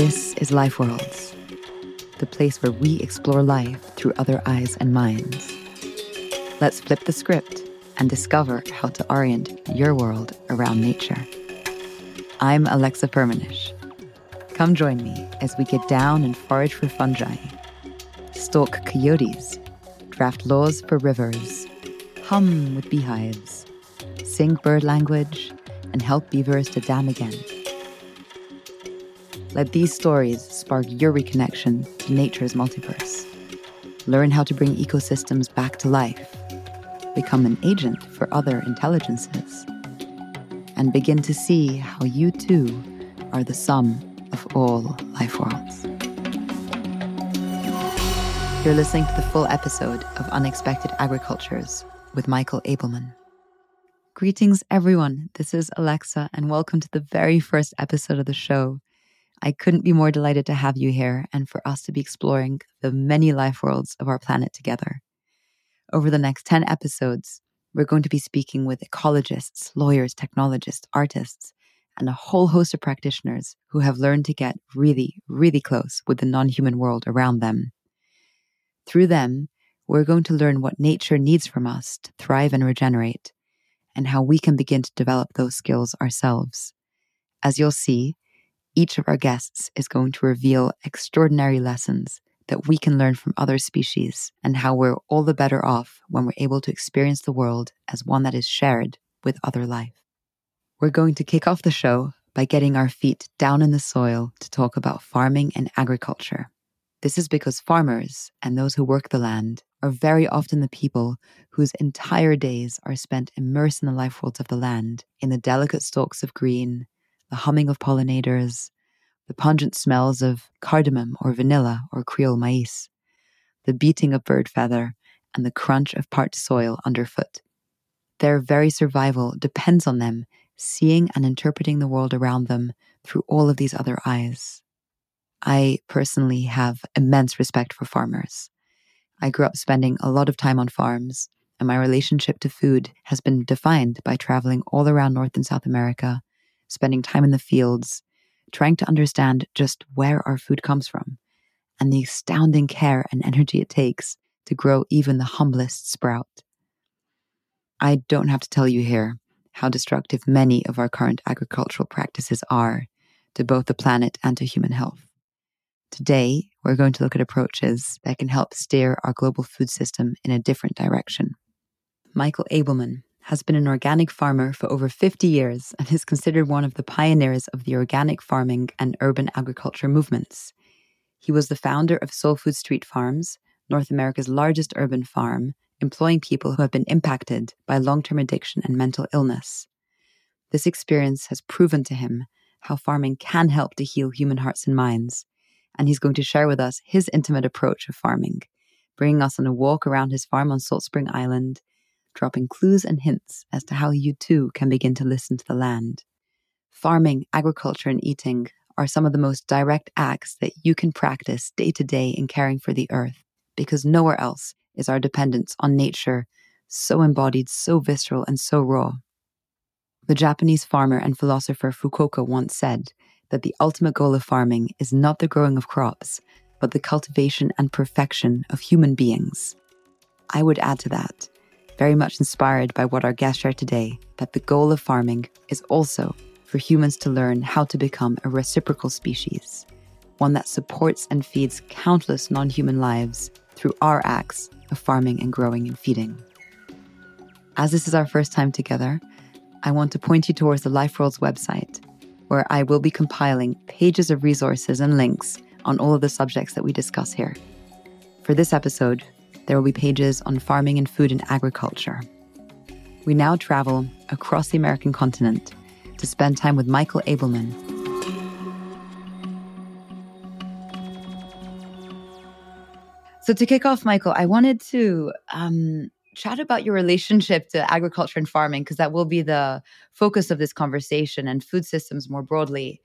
This is Life Worlds, the place where we explore life through other eyes and minds. Let's flip the script and discover how to orient your world around nature. I'm Alexa Firmenich. Come join me as we get down and forage for fungi, stalk coyotes, draft laws for rivers, hum with beehives, sing bird language, and help beavers to dam again. Let these stories spark your reconnection to nature's multiverse. Learn how to bring ecosystems back to life, become an agent for other intelligences, and begin to see how you too are the sum of all life worlds. You're listening to the full episode of Unexpected Agricultures with Michael Ableman. Greetings, everyone. This is Alexa, and welcome to the very first episode of the show. I couldn't be more delighted to have you here and for us to be exploring the many life worlds of our planet together. Over the next 10 episodes, we're going to be speaking with ecologists, lawyers, technologists, artists, and a whole host of practitioners who have learned to get really, really close with the non human world around them. Through them, we're going to learn what nature needs from us to thrive and regenerate and how we can begin to develop those skills ourselves. As you'll see, each of our guests is going to reveal extraordinary lessons that we can learn from other species and how we're all the better off when we're able to experience the world as one that is shared with other life. We're going to kick off the show by getting our feet down in the soil to talk about farming and agriculture. This is because farmers and those who work the land are very often the people whose entire days are spent immersed in the life worlds of the land, in the delicate stalks of green, the humming of pollinators, the pungent smells of cardamom or vanilla or Creole maize, the beating of bird feather, and the crunch of parched soil underfoot. Their very survival depends on them seeing and interpreting the world around them through all of these other eyes. I personally have immense respect for farmers. I grew up spending a lot of time on farms, and my relationship to food has been defined by traveling all around North and South America, spending time in the fields, trying to understand just where our food comes from, and the astounding care and energy it takes to grow even the humblest sprout. I don't have to tell you here how destructive many of our current agricultural practices are to both the planet and to human health. Today, we're going to look at approaches that can help steer our global food system in a different direction. Michael Ableman has been an organic farmer for over 50 years and is considered one of the pioneers of the organic farming and urban agriculture movements. He was the founder of Sole Food Street Farms, North America's largest urban farm, employing people who have been impacted by long term addiction and mental illness. This experience has proven to him how farming can help to heal human hearts and minds and he's going to share with us his intimate approach of farming, bringing us on a walk around his farm on Salt Spring Island, dropping clues and hints as to how you too can begin to listen to the land. Farming, agriculture, and eating are some of the most direct acts that you can practice day to day in caring for the earth, because nowhere else is our dependence on nature so embodied, so visceral, and so raw. The Japanese farmer and philosopher Fukuoka once said that the ultimate goal of farming is not the growing of crops, but the cultivation and perfection of human beings. I would add to that, very much inspired by what our guest shared today, that the goal of farming is also for humans to learn how to become a reciprocal species, one that supports and feeds countless non human lives through our acts of farming and growing and feeding. As this is our first time together, I want to point you towards the Life Worlds website where I will be compiling pages of resources and links on all of the subjects that we discuss here. For this episode, there will be pages on farming and food and agriculture. We now travel across the American continent to spend time with Michael Ableman. So, to kick off, Michael, I wanted to um, chat about your relationship to agriculture and farming, because that will be the focus of this conversation and food systems more broadly.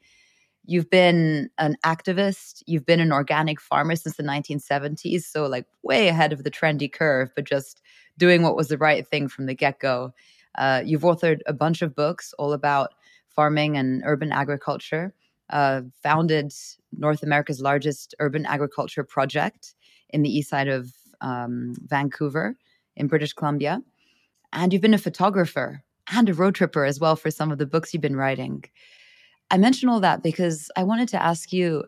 You've been an activist, you've been an organic farmer since the 1970s, so like way ahead of the trendy curve, but just doing what was the right thing from the get go. Uh, you've authored a bunch of books all about farming and urban agriculture. uh, founded North America's largest urban agriculture project in the east side of um, Vancouver in British Columbia. And you've been a photographer and a road tripper as well for some of the books you've been writing. I mention all that because I wanted to ask you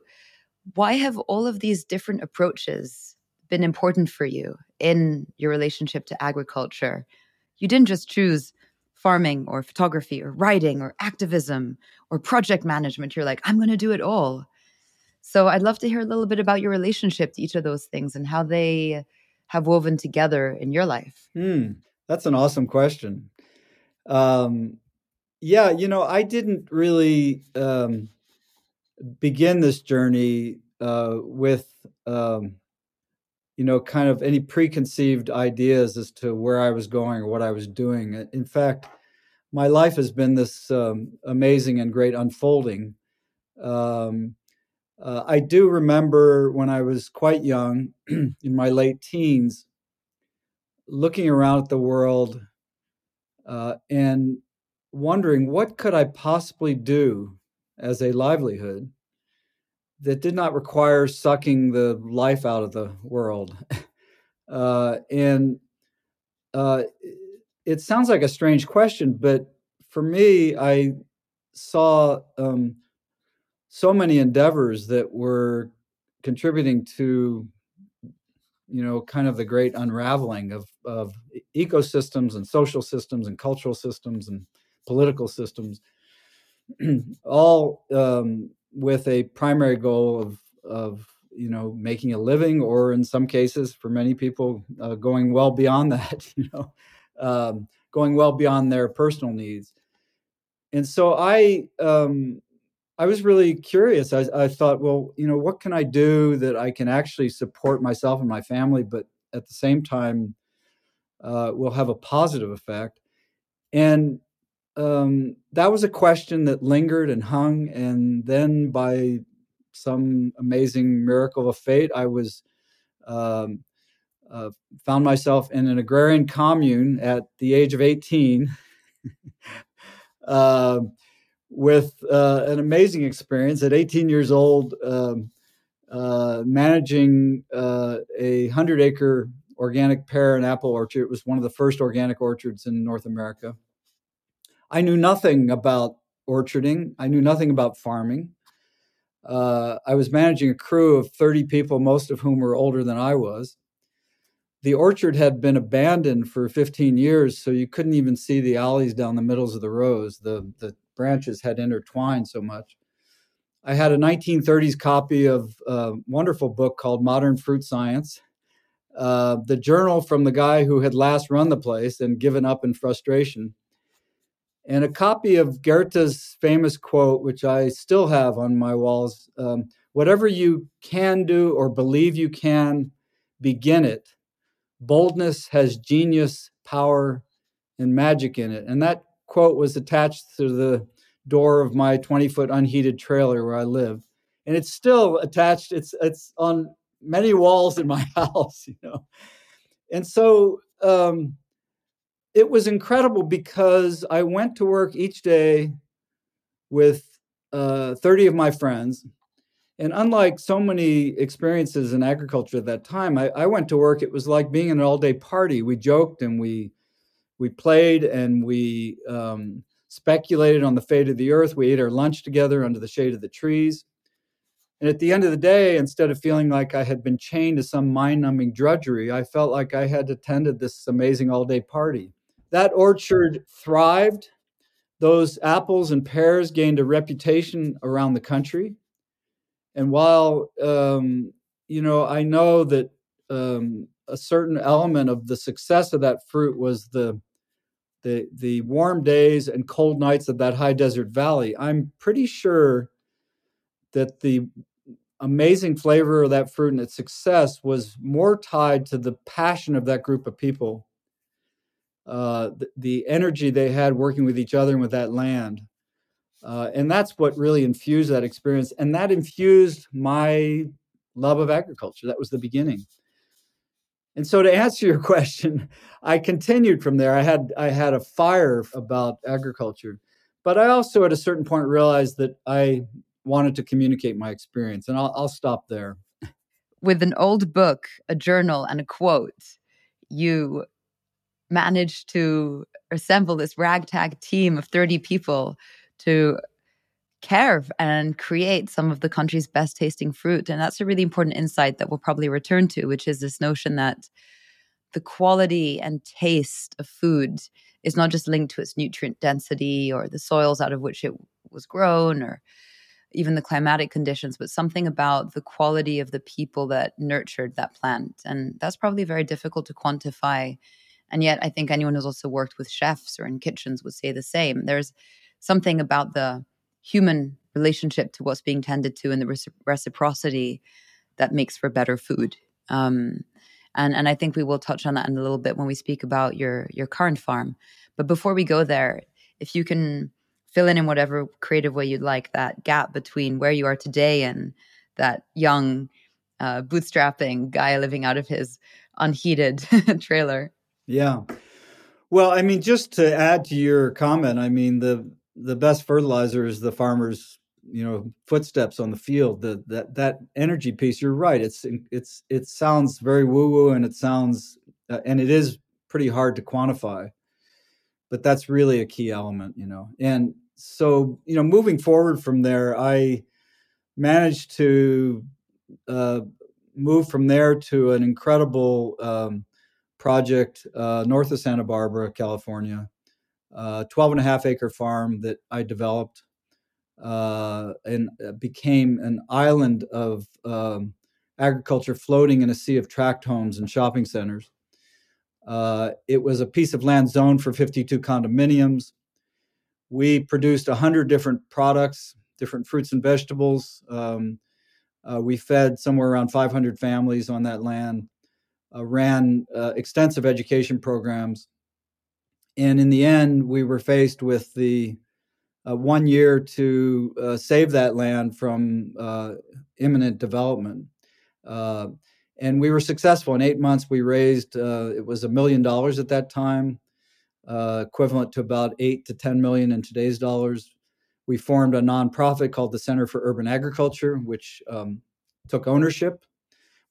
why have all of these different approaches been important for you in your relationship to agriculture? You didn't just choose farming or photography or writing or activism or project management. You're like, I'm going to do it all. So I'd love to hear a little bit about your relationship to each of those things and how they have woven together in your life. Hmm, that's an awesome question. Um, yeah, you know, I didn't really um, begin this journey uh, with, um, you know, kind of any preconceived ideas as to where I was going or what I was doing. In fact, my life has been this um, amazing and great unfolding. Um, uh, I do remember when I was quite young, in my late teens, looking around at the world uh, and wondering what could I possibly do as a livelihood that did not require sucking the life out of the world. uh, and uh, it sounds like a strange question, but for me, I saw um, so many endeavors that were contributing to you know kind of the great unraveling of of ecosystems and social systems and cultural systems and political systems all um, with a primary goal of of you know making a living or in some cases for many people uh, going well beyond that you know um, going well beyond their personal needs and so i um, I was really curious. I, I, thought, well, you know, what can I do that I can actually support myself and my family, but at the same time uh, will have a positive effect? And um, that was a question that lingered and hung. And then by some amazing miracle of fate, I was um, uh, found myself in an agrarian commune at the age of 18. uh, with uh, an amazing experience at 18 years old, um, uh, managing uh, a 100 acre organic pear and apple orchard. It was one of the first organic orchards in North America. I knew nothing about orcharding, I knew nothing about farming. Uh, I was managing a crew of 30 people, most of whom were older than I was. The orchard had been abandoned for 15 years, so you couldn't even see the alleys down the middles of the rows. The, the branches had intertwined so much. I had a 1930s copy of a wonderful book called Modern Fruit Science, uh, the journal from the guy who had last run the place and given up in frustration, and a copy of Goethe's famous quote, which I still have on my walls um, Whatever you can do or believe you can, begin it. Boldness has genius, power, and magic in it. And that quote was attached to the door of my 20 foot unheated trailer where I live. And it's still attached. It's it's on many walls in my house, you know. And so um, it was incredible because I went to work each day with uh, 30 of my friends. And unlike so many experiences in agriculture at that time, I, I went to work, it was like being in an all day party. We joked and we we played and we um, speculated on the fate of the earth. We ate our lunch together under the shade of the trees. And at the end of the day, instead of feeling like I had been chained to some mind numbing drudgery, I felt like I had attended this amazing all day party. That orchard thrived. Those apples and pears gained a reputation around the country. And while, um, you know, I know that um, a certain element of the success of that fruit was the the the warm days and cold nights of that high desert valley, I'm pretty sure that the amazing flavor of that fruit and its success was more tied to the passion of that group of people, uh, the, the, energy they had working with each other and with that land. Uh, and that's what really infused that experience. And that infused my love of agriculture. That was the beginning. And so to answer your question, I continued from there. I had I had a fire about agriculture, but I also at a certain point realized that I wanted to communicate my experience. And I'll, I'll stop there. With an old book, a journal, and a quote, you managed to assemble this ragtag team of 30 people to care and create some of the country's best tasting fruit. And that's a really important insight that we'll probably return to, which is this notion that the quality and taste of food is not just linked to its nutrient density or the soils out of which it was grown or even the climatic conditions, but something about the quality of the people that nurtured that plant. And that's probably very difficult to quantify. And yet, I think anyone who's also worked with chefs or in kitchens would say the same. There's something about the human relationship to what's being tended to and the reciprocity that makes for better food. Um, and and I think we will touch on that in a little bit when we speak about your your current farm. But before we go there, if you can fill in in whatever creative way you'd like that gap between where you are today and that young uh, bootstrapping guy living out of his unheated trailer. Yeah. Well, I mean, just to add to your comment, I mean the the best fertilizer is the farmer's you know footsteps on the field the, that that energy piece. You're right. It's it's it sounds very woo woo and it sounds uh, and it is pretty hard to quantify but that's really a key element you know. And so you know moving forward from there i managed to uh, move from there to an incredible um, project uh, north of santa barbara california uh, 12 and a half acre farm that I developed uh, and uh, became an island of um, agriculture floating in a sea of tract homes and shopping centers. Uh, it was a piece of land zoned for 52 condominiums. We produced 100 different products, different fruits and vegetables. Um, uh, we fed somewhere around 500 families on that land, ran extensive education programs and in the end, we were faced with the uh, one year to uh, save that land from uh, imminent development. Uh, and we were successful. In eight months, we raised, uh, it was a million dollars at that time, uh, equivalent to about eight to 10 million in today's dollars. We formed a nonprofit called the Center for Urban Agriculture, which um, took ownership.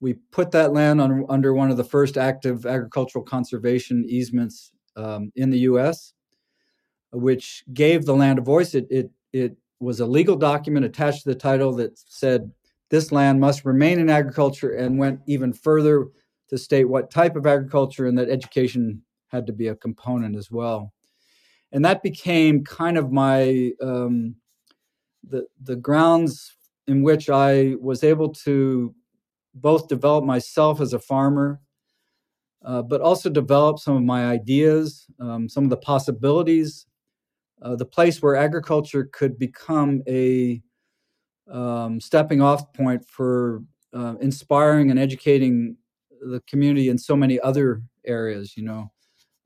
We put that land on, under one of the first active agricultural conservation easements um, in the U.S., which gave the land a voice. It, it it was a legal document attached to the title that said this land must remain in agriculture, and went even further to state what type of agriculture and that education had to be a component as well. And that became kind of my um, the the grounds in which I was able to both develop myself as a farmer uh, but also develop some of my ideas, um, some of the possibilities, uh, the place where agriculture could become a um, stepping off point for uh, inspiring and educating the community in so many other areas. You know,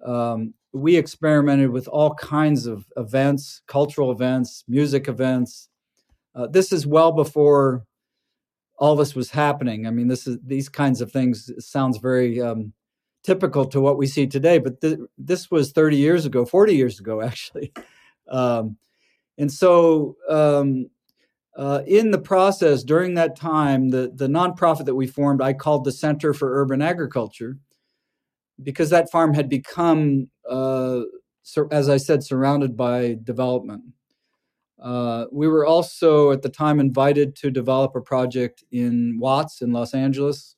um, we experimented with all kinds of events, cultural events, music events. Uh, this is well before all this was happening. I mean, this is these kinds of things sounds very um, typical to what we see today. But th- this was 30 years ago, 40 years ago, actually. Um, and so, um, uh, in the process during that time, the, the nonprofit that we formed, I called the Center for Urban Agriculture because that farm had become, uh, sur- as I said, surrounded by development. Uh, we were also at the time invited to develop a project in Watts in Los Angeles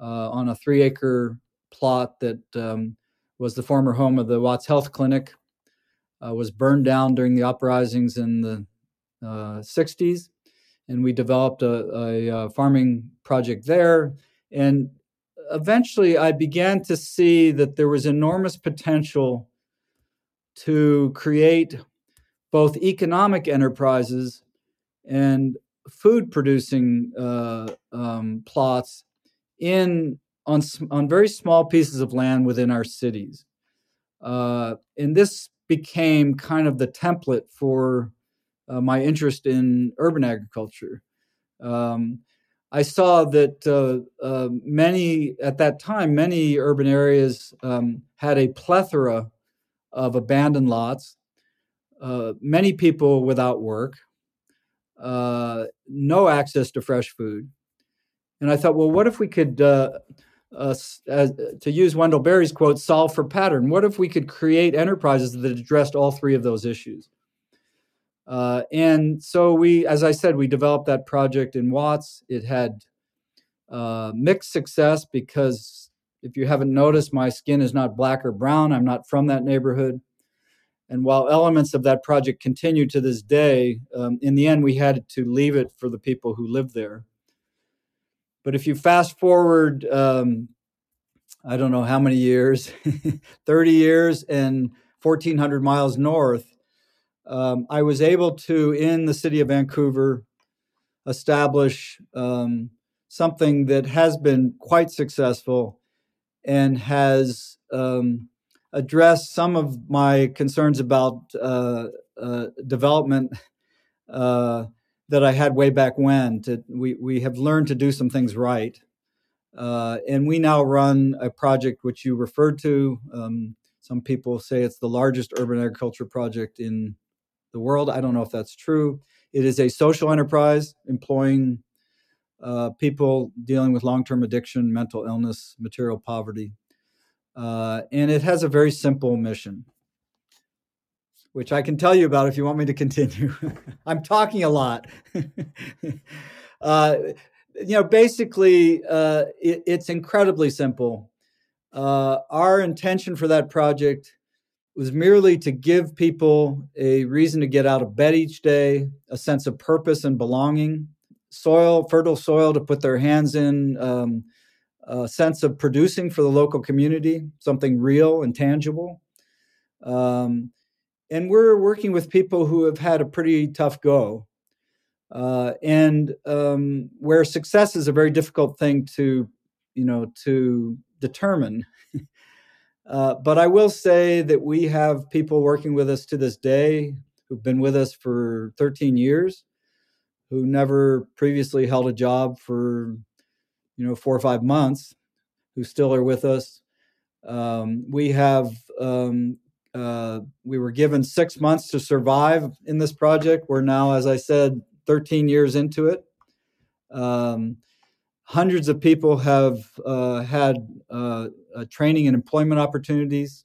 uh, on a three acre plot that um, was the former home of the Watts Health Clinic, uh, was burned down during the uprisings in the uh, 60s. And we developed a, a, a, farming project there. And eventually I began to see that there was enormous potential to create both economic enterprises and food producing uh, um, plots in on on very small pieces of land within our cities, uh, and this became kind of the template for uh, my interest in urban agriculture. Um, I saw that uh, uh many at that time, many urban areas um, had a plethora of abandoned lots, uh, many people without work, uh, no access to fresh food. And I thought, well, what if we could, uh, uh, as, to use Wendell Berry's quote, solve for pattern? What if we could create enterprises that addressed all three of those issues? Uh, and so we, as I said, we developed that project in Watts. It had uh, mixed success because if you haven't noticed, my skin is not black or brown. I'm not from that neighborhood. And while elements of that project continue to this day, um, in the end, we had to leave it for the people who live there. But if you fast forward, um, I don't know how many years, 30 years and 1,400 miles north, um, I was able to, in the city of Vancouver, establish um, something that has been quite successful and has um, addressed some of my concerns about uh, uh, development uh, that I had way back when. To, we, we have learned to do some things right. Uh, and we now run a project which you referred to. Um, some people say it's the largest urban agriculture project in the world. I don't know if that's true. It is a social enterprise employing uh, people dealing with long term addiction, mental illness, material poverty. Uh, and it has a very simple mission, which I can tell you about if you want me to continue. I'm talking a lot. uh, you know, basically, uh, it, it's incredibly simple. Uh, our intention for that project was merely to give people a reason to get out of bed each day, a sense of purpose and belonging, soil, fertile soil to put their hands in, um, a sense of producing for the local community, something real and tangible. Um, and we're working with people who have had a pretty tough go. Uh, and um, where success is a very difficult thing to, you know, to determine. uh, but I will say that we have people working with us to this day who've been with us for 13 years who never previously held a job for you know four or five months who still are with us. Um, we have um, uh, we were given six months to survive in this project. We're now as i said 13 years into it. Um, hundreds of people have uh, had uh, uh training and employment opportunities.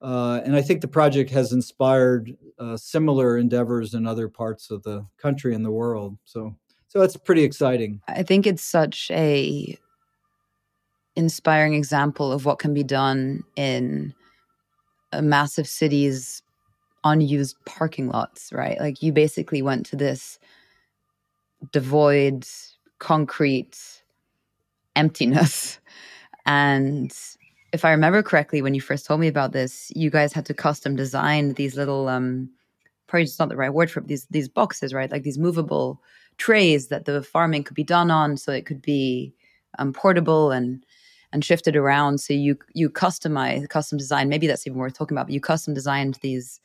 Uh, and I think the project has inspired uh, similar endeavors in other parts of the country and the world. So, so it's pretty exciting. I think it's such a inspiring example of what can be done in a massive city's unused parking lots, right? Like you basically went to this devoid, concrete emptiness and if I remember correctly, when you first told me about this, you guys had to custom design these little um probably just not the right word for it, these these boxes, right? Like these movable trays that the farming could be done on so it could be um, portable and and shifted around. So you you customize custom design, maybe that's even worth talking about, but you custom designed these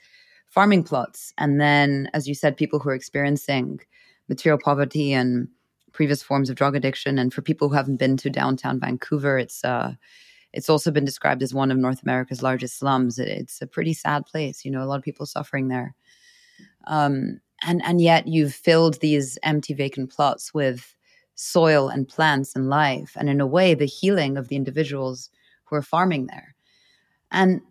farming plots. And then as you said, people who are experiencing material poverty and previous forms of drug addiction and for people who haven't been to downtown Vancouver, it's uh it's also been described as one of North America's largest slums. It, it's a pretty sad place. You know, a lot of people suffering there. Um, and and yet you've filled these empty vacant plots with soil and plants and life, and in a way, the healing of the individuals who are farming there. And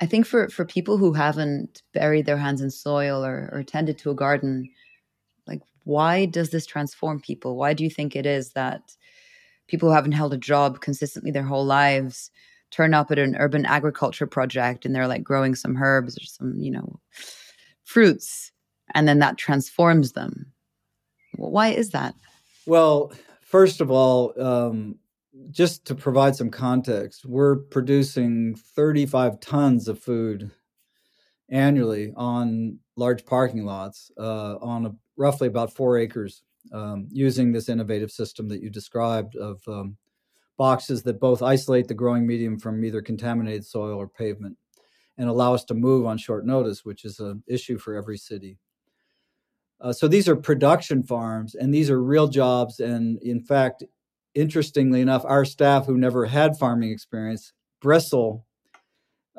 I think for for people who haven't buried their hands in soil or, or tended to a garden, like why does this transform people? Why do you think it is that people who haven't held a job consistently their whole lives turn up at an urban agriculture project and they're like growing some herbs or some, you know, fruits, and then that transforms them. Why is that? Well, first of all, um, just to provide some context, we're producing 35 tons of food annually on large parking lots uh, on a, roughly about four acres um, using this innovative system that you described of um, boxes that both isolate the growing medium from either contaminated soil or pavement and allow us to move on short notice, which is an issue for every city. Uh, so these are production farms and these are real jobs. And in fact, interestingly enough, our staff who never had farming experience bristle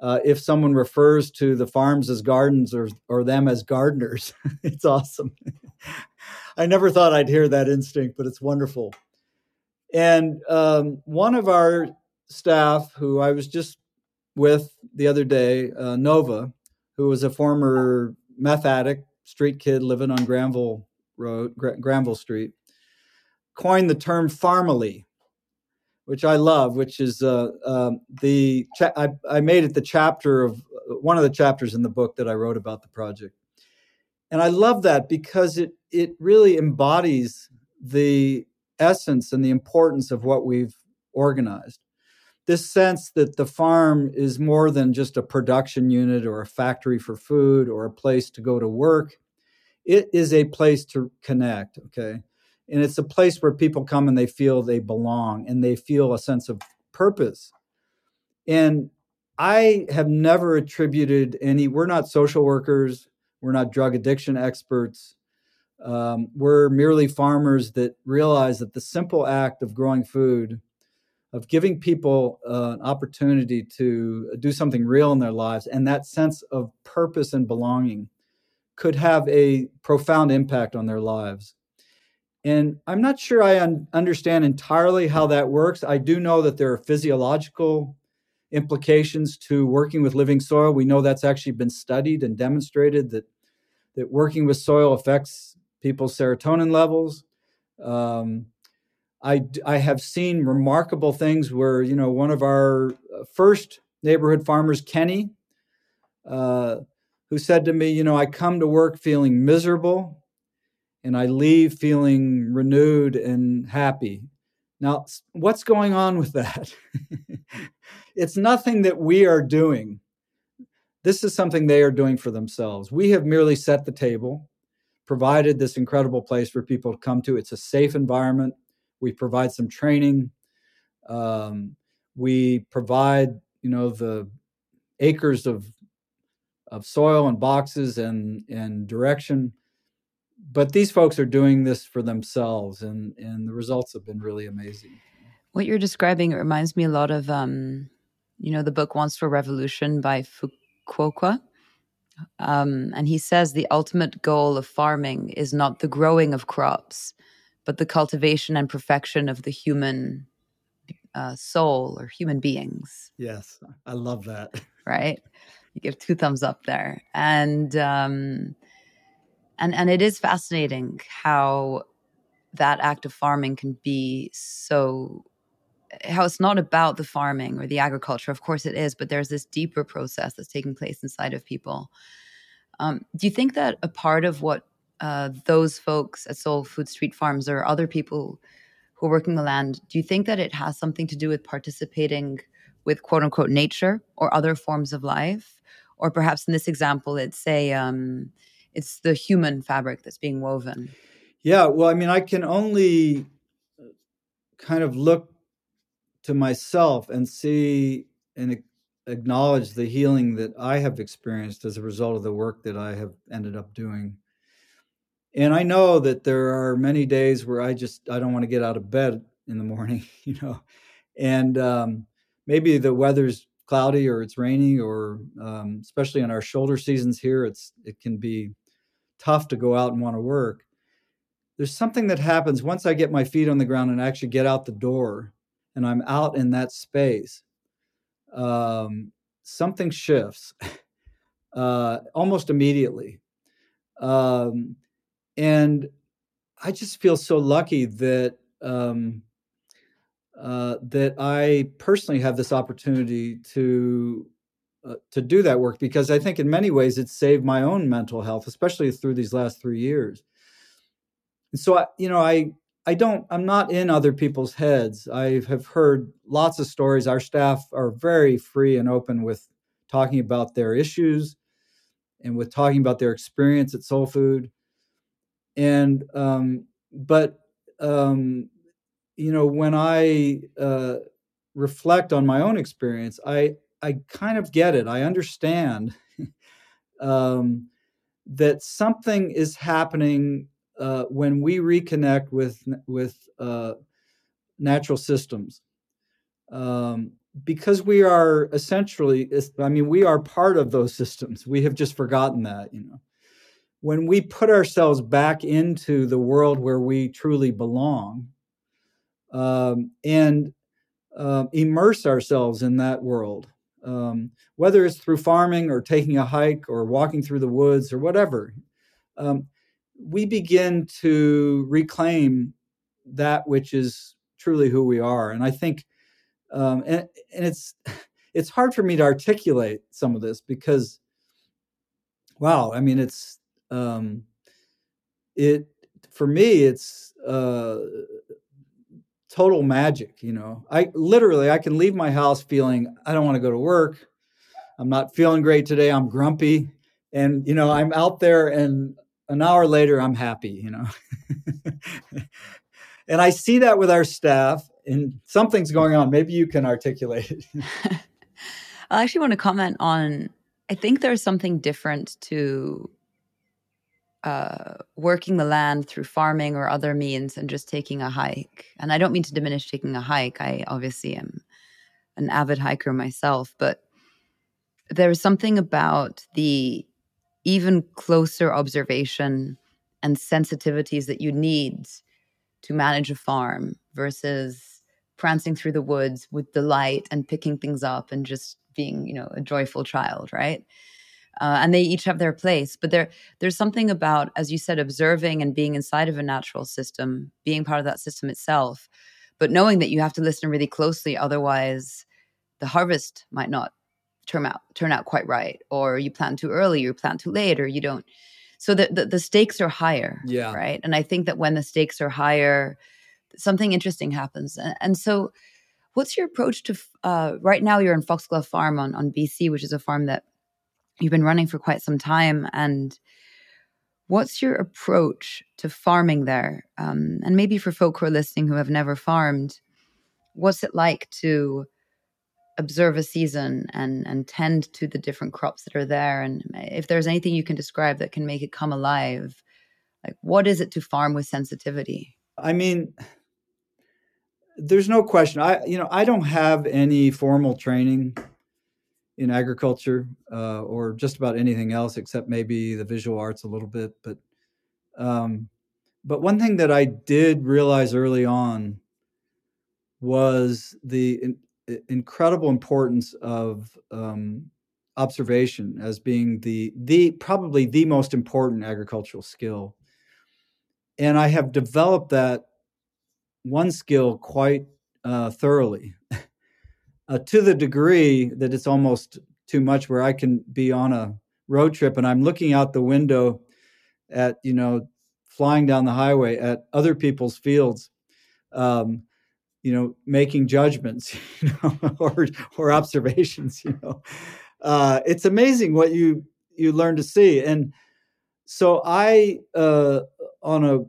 uh, if someone refers to the farms as gardens or, or them as gardeners. it's awesome. I never thought I'd hear that instinct, but it's wonderful. And um, one of our staff, who I was just with the other day, uh, Nova, who was a former meth addict, street kid living on Granville Road, Granville Street, coined the term farmily, which I love, which is uh, um, the cha- I, I made it the chapter of one of the chapters in the book that I wrote about the project, and I love that because it it really embodies the essence and the importance of what we've organized. This sense that the farm is more than just a production unit or a factory for food or a place to go to work. It is a place to connect, okay? And it's a place where people come and they feel they belong and they feel a sense of purpose. And I have never attributed any, we're not social workers, we're not drug addiction experts. Um, we're merely farmers that realize that the simple act of growing food, of giving people uh, an opportunity to do something real in their lives, and that sense of purpose and belonging could have a profound impact on their lives. And I'm not sure I un- understand entirely how that works. I do know that there are physiological implications to working with living soil. We know that's actually been studied and demonstrated that that working with soil affects people's serotonin levels. Um, I, I have seen remarkable things where, you know, one of our uh, first neighborhood farmers, Kenny, uh, who said to me, you know, I come to work feeling miserable and I leave feeling renewed and happy. Now, what's going on with that? it's nothing that we are doing. This is something they are doing for themselves. We have merely set the table provided this incredible place for people to come to. It's a safe environment. We provide some training. Um, we provide, you know, the acres of of soil and boxes and and direction. But these folks are doing this for themselves, and and the results have been really amazing. What you're describing it reminds me a lot of, um, you know, the book "One Straw Revolution" by Fukuoka um, and he says the ultimate goal of farming is not the growing of crops, but the cultivation and perfection of the human uh, soul or human beings. Yes, I love that. Right? You give two thumbs up there, and um, and and it is fascinating how that act of farming can be so how it's not about the farming or the agriculture. Of course, it is, but there's this deeper process that's taking place inside of people. Um, do you think that a part of what uh, those folks at Sole Food Street Farms or other people who are working the land, do you think that it has something to do with participating with quote unquote nature or other forms of life? Or perhaps in this example, it's a um, it's the human fabric that's being woven. Yeah, well, I mean, I can only kind of look to myself and see and acknowledge the healing that I have experienced as a result of the work that I have ended up doing. And I know that there are many days where I just I don't want to get out of bed in the morning, you know, and um, maybe the weather's cloudy or it's rainy or um, especially in our shoulder seasons here, it's it can be tough to go out and want to work. There's something that happens once I get my feet on the ground and actually get out the door and I'm out in that space, um, something shifts uh, almost immediately. Um, and I just feel so lucky that um, uh, that I personally have this opportunity to uh, to do that work because I think in many ways it saved my own mental health, especially through these last three years. And so I, you know, I I don't, I'm not in other people's heads. I have heard lots of stories. Our staff are very free and open with talking about their issues and with talking about their experience at Sole Food. And, um, but, um, you know, when I uh, reflect on my own experience, I, I kind of get it. I understand um, that something is happening uh, when we reconnect with with uh, natural systems, um, because we are essentially, I mean, we are part of those systems. We have just forgotten that, you know. When we put ourselves back into the world where we truly belong um, and uh, immerse ourselves in that world, um, whether it's through farming or taking a hike or walking through the woods or whatever, um, we begin to reclaim that which is truly who we are. And I think, um, and, and it's it's hard for me to articulate some of this because, wow, I mean, it's um, it for me, it's uh, total magic. You know, I literally I can leave my house feeling I don't want to go to work. I'm not feeling great today. I'm grumpy, and you know, I'm out there and an hour later i'm happy you know and i see that with our staff and something's going on maybe you can articulate it i actually want to comment on i think there's something different to uh, working the land through farming or other means and just taking a hike. And i don't mean to diminish taking a hike. I obviously am an avid hiker myself but there's something about the even closer observation and sensitivities that you need to manage a farm versus prancing through the woods with delight and picking things up and just being you know a joyful child right uh, and they each have their place but there there's something about as you said observing and being inside of a natural system being part of that system itself but knowing that you have to listen really closely otherwise the harvest might not turn out turn out quite right or you plant too early or you plant too late or you don't. So the, the, the stakes are higher yeah. right? And i think that when the stakes are higher something interesting happens. And, and so what's your approach to uh, right now you're in foxglove farm on, on bc which is a farm that you've been running for quite some time and what's your approach to farming there? Um, and maybe for folk who are listening who have never farmed what's it like to observe a season and and tend to the different crops that are there? And if there's anything you can describe that can make it come alive like what is it to farm with sensitivity? I mean there's no question. I you know i don't have any formal training in agriculture uh, or just about anything else except maybe the visual arts a little bit but um, but one thing that i did realize early on was the incredible importance of um, observation as being the the probably the most important agricultural skill. And i have developed that one skill quite uh, thoroughly uh, to the degree that it's almost too much where i can be on a road trip and i'm looking out the window at you know flying down the highway at other people's fields um, you know making judgments you know or or observations you know. Uh, it's amazing what you you learn to see. And so i uh, on a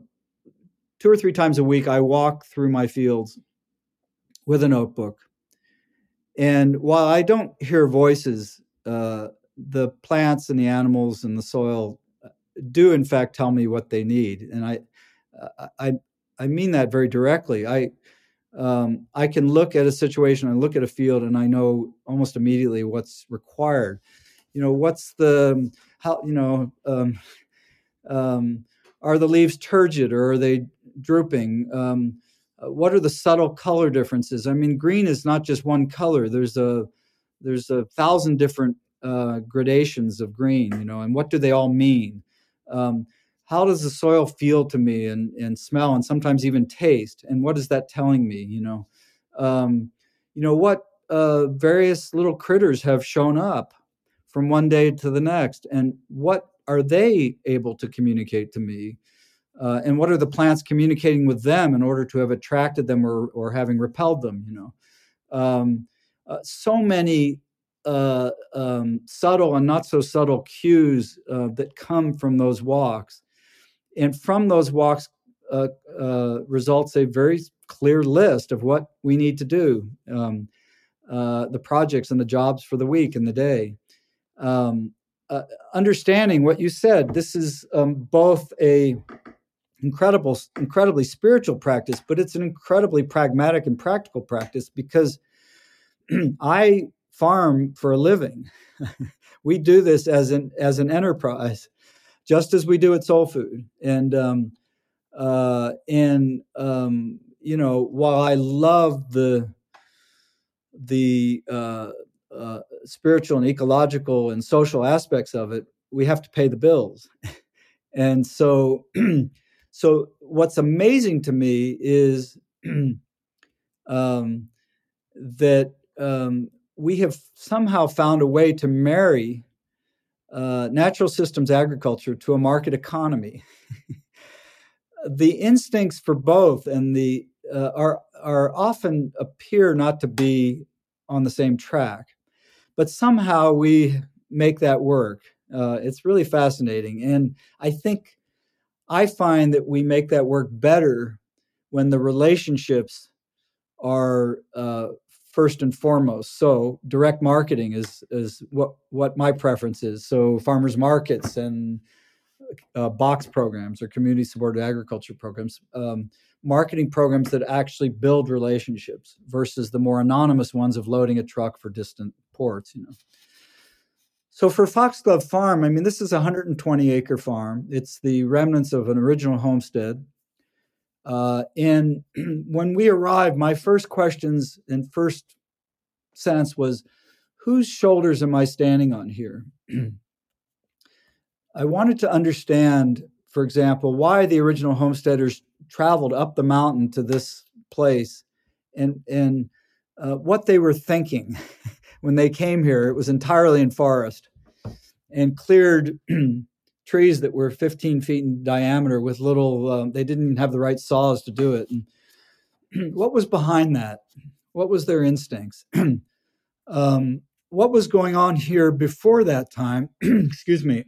two or three times a week i walk through my fields with a notebook and while i don't hear voices uh, the plants and the animals and the soil uh, do in fact tell me what they need and i uh, i i mean that very directly i um, I can look at a situation, I look at a field, and I know almost immediately what's required. You know, what's the how? You know, um, um, are the leaves turgid or are they drooping? Um, what are the subtle color differences? I mean, green is not just one color. There's a there's a thousand different uh, gradations of green. You know, and what do they all mean? Um, how does the soil feel to me and, and smell and sometimes even taste and what is that telling me you know um, you know what uh, various little critters have shown up from one day to the next and what are they able to communicate to me uh, and what are the plants communicating with them in order to have attracted them or, or having repelled them you know um, uh, so many uh, um, subtle and not so subtle cues uh, that come from those walks and from those walks uh, uh, results a very clear list of what we need to do, um, the projects and the jobs for the week and the day. Um, understanding what you said, this is um, both a incredible, incredibly spiritual practice, but it's an incredibly pragmatic and practical practice because I farm for a living. we do this as an as an enterprise just as we do at Sole Food. And um, uh, and um, you know, while I love the the uh, uh, spiritual and ecological and social aspects of it, we have to pay the bills. and so, so what's amazing to me is um, that um, we have somehow found a way to marry uh, natural systems agriculture to a market economy. the instincts for both and the uh, are are often appear not to be on the same track, but somehow we make that work. Uh, it's really fascinating, and I think I find that we make that work better when the relationships are uh, first and foremost. So direct marketing is is what what my preference is. So farmers markets and uh, box programs or community supported agriculture programs, um, marketing programs that actually build relationships versus the more anonymous ones of loading a truck for distant ports. You know. So for Foxglove Farm, I mean, this is a 120 acre farm. It's the remnants of an original homestead. Uh, and when we arrived, my first questions and first sense was, whose shoulders am I standing on here? I wanted to understand, for example, why the original homesteaders traveled up the mountain to this place and, and uh, what they were thinking when they came here. It was entirely in forest and cleared trees that were 15 feet in diameter with little, um, they didn't have the right saws to do it. And what was behind that? What was their instincts? um, what was going on here before that time? excuse me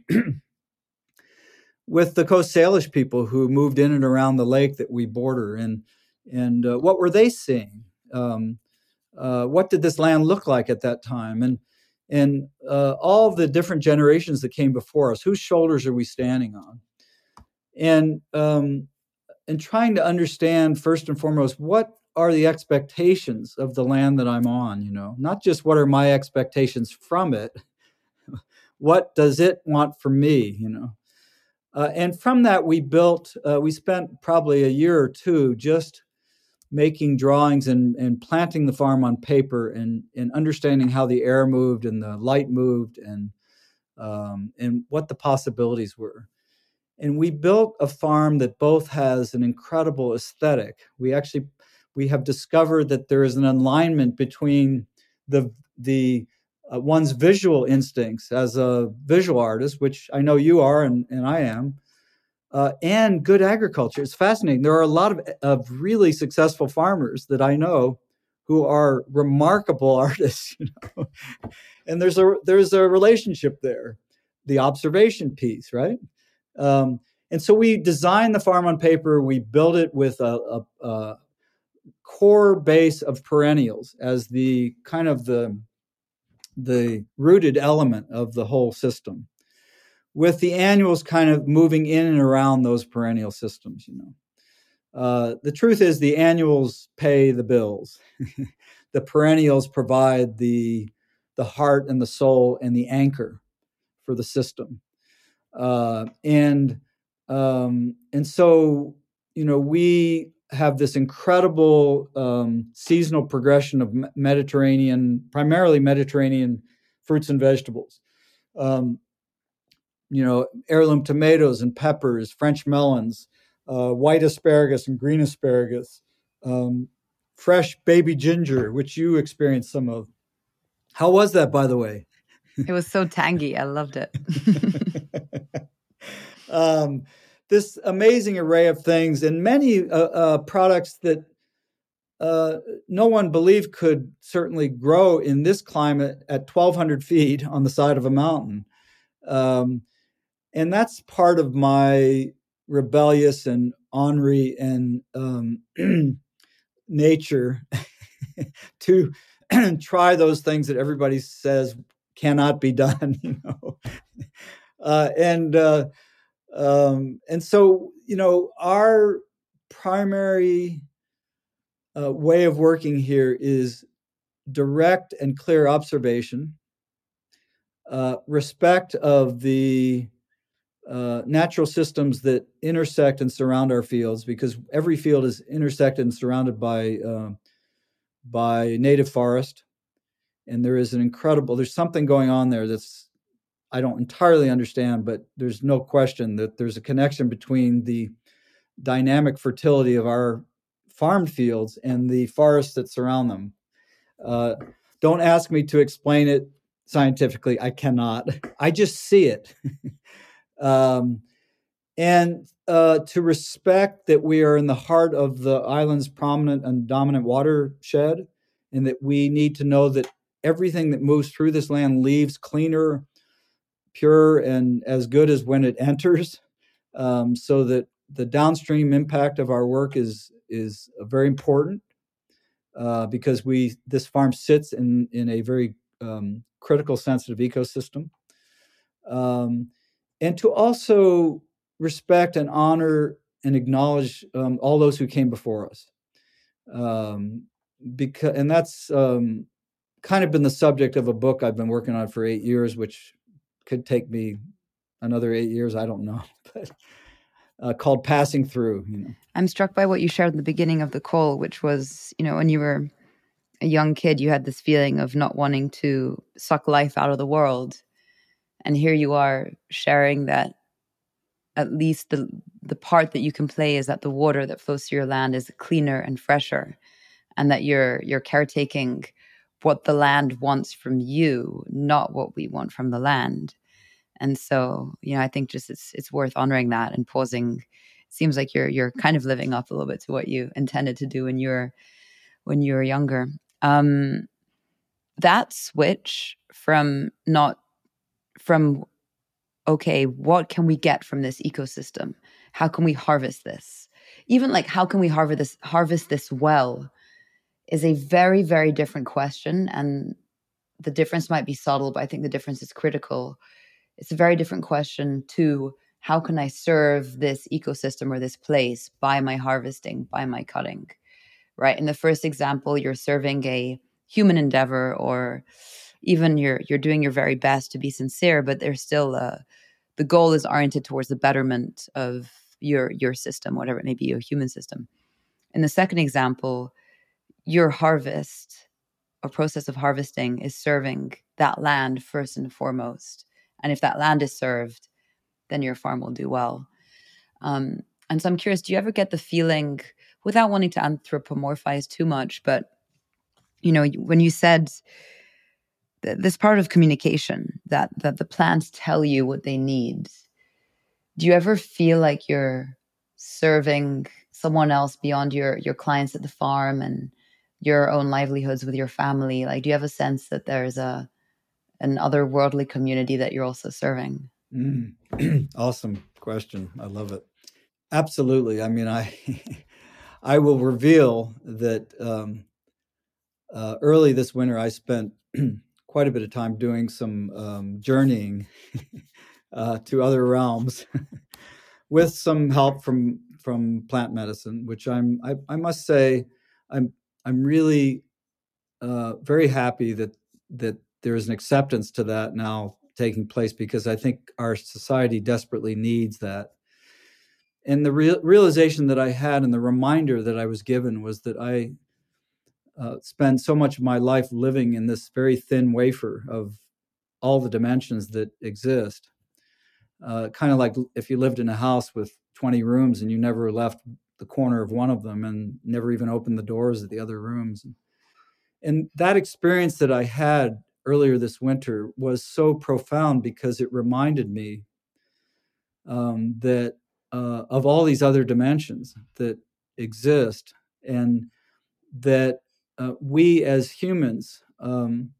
with the Coast Salish people who moved in and around the lake that we border, and and uh, what were they seeing? Um, uh, what did this land look like at that time? And and uh, all the different generations that came before us, whose shoulders are we standing on? And um, and trying to understand first and foremost what are the expectations of the land that I'm on. You know, not just what are my expectations from it. what does it want from me? You know uh, and from that, we built, uh, we spent probably a year or two just making drawings and, and planting the farm on paper and, and understanding how the air moved and the light moved and, um, and what the possibilities were. And we built a farm that both has an incredible aesthetic. We actually we have discovered that there is an alignment between the the uh, one's visual instincts as a visual artist, which I know you are and, and I am, uh, and good agriculture. It's fascinating. There are a lot of, of really successful farmers that I know who are remarkable artists, you know? and there's a there's a relationship there, the observation piece, right? Um, and so we designed the farm on paper. We built it with a, a, a core base of perennials as the kind of the the rooted element of the whole system with the annuals kind of moving in and around those perennial systems you know. Uh, the truth is the annuals pay the bills. The perennials provide the the heart and the soul and the anchor for the system. Uh, and um, and so you know we have this incredible um, seasonal progression of Mediterranean, primarily Mediterranean fruits and vegetables. Um, you know, heirloom tomatoes and peppers, French melons, uh, white asparagus and green asparagus, um, fresh baby ginger, which you experienced some of. How was that, by the way? It was so tangy. I loved it. um, this amazing array of things and many uh, uh, products that uh, no one believed could certainly grow in this climate at 1,200 feet on the side of a mountain. Um, and that's part of my rebellious and ornery and um, nature to try those things that everybody says cannot be done, you know. Uh, and uh, um, and so, you know, our primary uh, way of working here is direct and clear observation, uh, respect of the uh, natural systems that intersect and surround our fields because every field is intersected and surrounded by uh, by native forest. And there is an incredible there's something going on there that's i don't entirely understand but there's no question that there's a connection between the dynamic fertility of our farmed fields and the forests that surround them. Uh, don't ask me to explain it scientifically. I cannot. I just see it um, and uh, to respect that we are in the heart of the island's prominent and dominant watershed and that we need to know that everything that moves through this land leaves cleaner, pure, and as good as when it enters. Um, so that the downstream impact of our work is is very important uh, because we this farm sits in in a very um, critical sensitive ecosystem, um, and to also respect and honor and acknowledge um, all those who came before us. Um, because and that's um, kind of been the subject of a book I've been working on for eight years, which could take me another eight years. I don't know, but uh, called "Passing Through." You know, I'm struck by what you shared in the beginning of the call, which was, you know, when you were a young kid, you had this feeling of not wanting to suck life out of the world, and here you are sharing that. At least the the part that you can play is that the water that flows through your land is cleaner and fresher, and that you're you're caretaking what the land wants from you, not what we want from the land. And so, you know, I think just it's it's worth honoring that and pausing. It seems like you're you're kind of living up a little bit to what you intended to do when you were when you were younger. Um, that switch from not from okay, what can we get from this ecosystem? How can we harvest this? Even like how can we harvest this harvest this well? is a very, very different question. And the difference might be subtle, but I think the difference is critical. It's a very different question to how can I serve this ecosystem or this place by my harvesting, by my cutting, right? In the first example, you're serving a human endeavor or even you're you're doing your very best to be sincere, but there's still a the goal is oriented towards the betterment of your your system, whatever it may be, your human system. In the second example, your harvest or process of harvesting is serving that land first and foremost. And if that land is served, then your farm will do well. Um, and so I'm curious, do you ever get the feeling, without wanting to anthropomorphize too much, but you know, when you said this part of communication that that the plants tell you what they need, do you ever feel like you're serving someone else beyond your your clients at the farm and your own livelihoods with your family? Like do you have a sense that there's a an otherworldly community that you're also serving? Mm. awesome question. I love it. Absolutely. I mean i i will reveal that um, uh, early this winter i spent quite a bit of time doing some um, journeying uh, to other realms with some help from from plant medicine which i'm i, I must say i'm I'm really uh, very happy that that there is an acceptance to that now taking place because I think our society desperately needs that. And the real, realization that I had and the reminder that I was given was that I uh, spend so much of my life living in this very thin wafer of all the dimensions that exist. Uh, kind of like if you lived in a house with 20 rooms and you never left the corner of one of them and never even opened the doors of the other rooms. And that experience that I had earlier this winter was so profound because it reminded me um, that uh, of all these other dimensions that exist and that uh, we as humans um,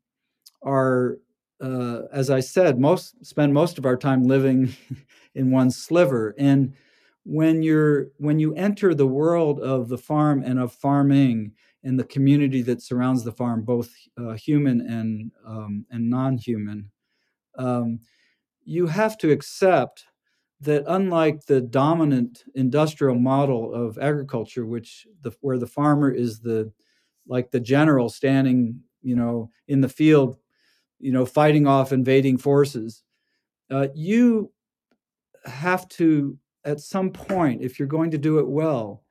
are uh, as i said most spend most of our time living in one sliver. And when you're when you enter the world of the farm and of farming and the community that surrounds the farm, both uh, human and um, and non-human, um, you have to accept that unlike the dominant industrial model of agriculture, which the where the farmer is the like the general standing, you know, in the field, you know, fighting off invading forces, uh, you have to, at some point, if you're going to do it well,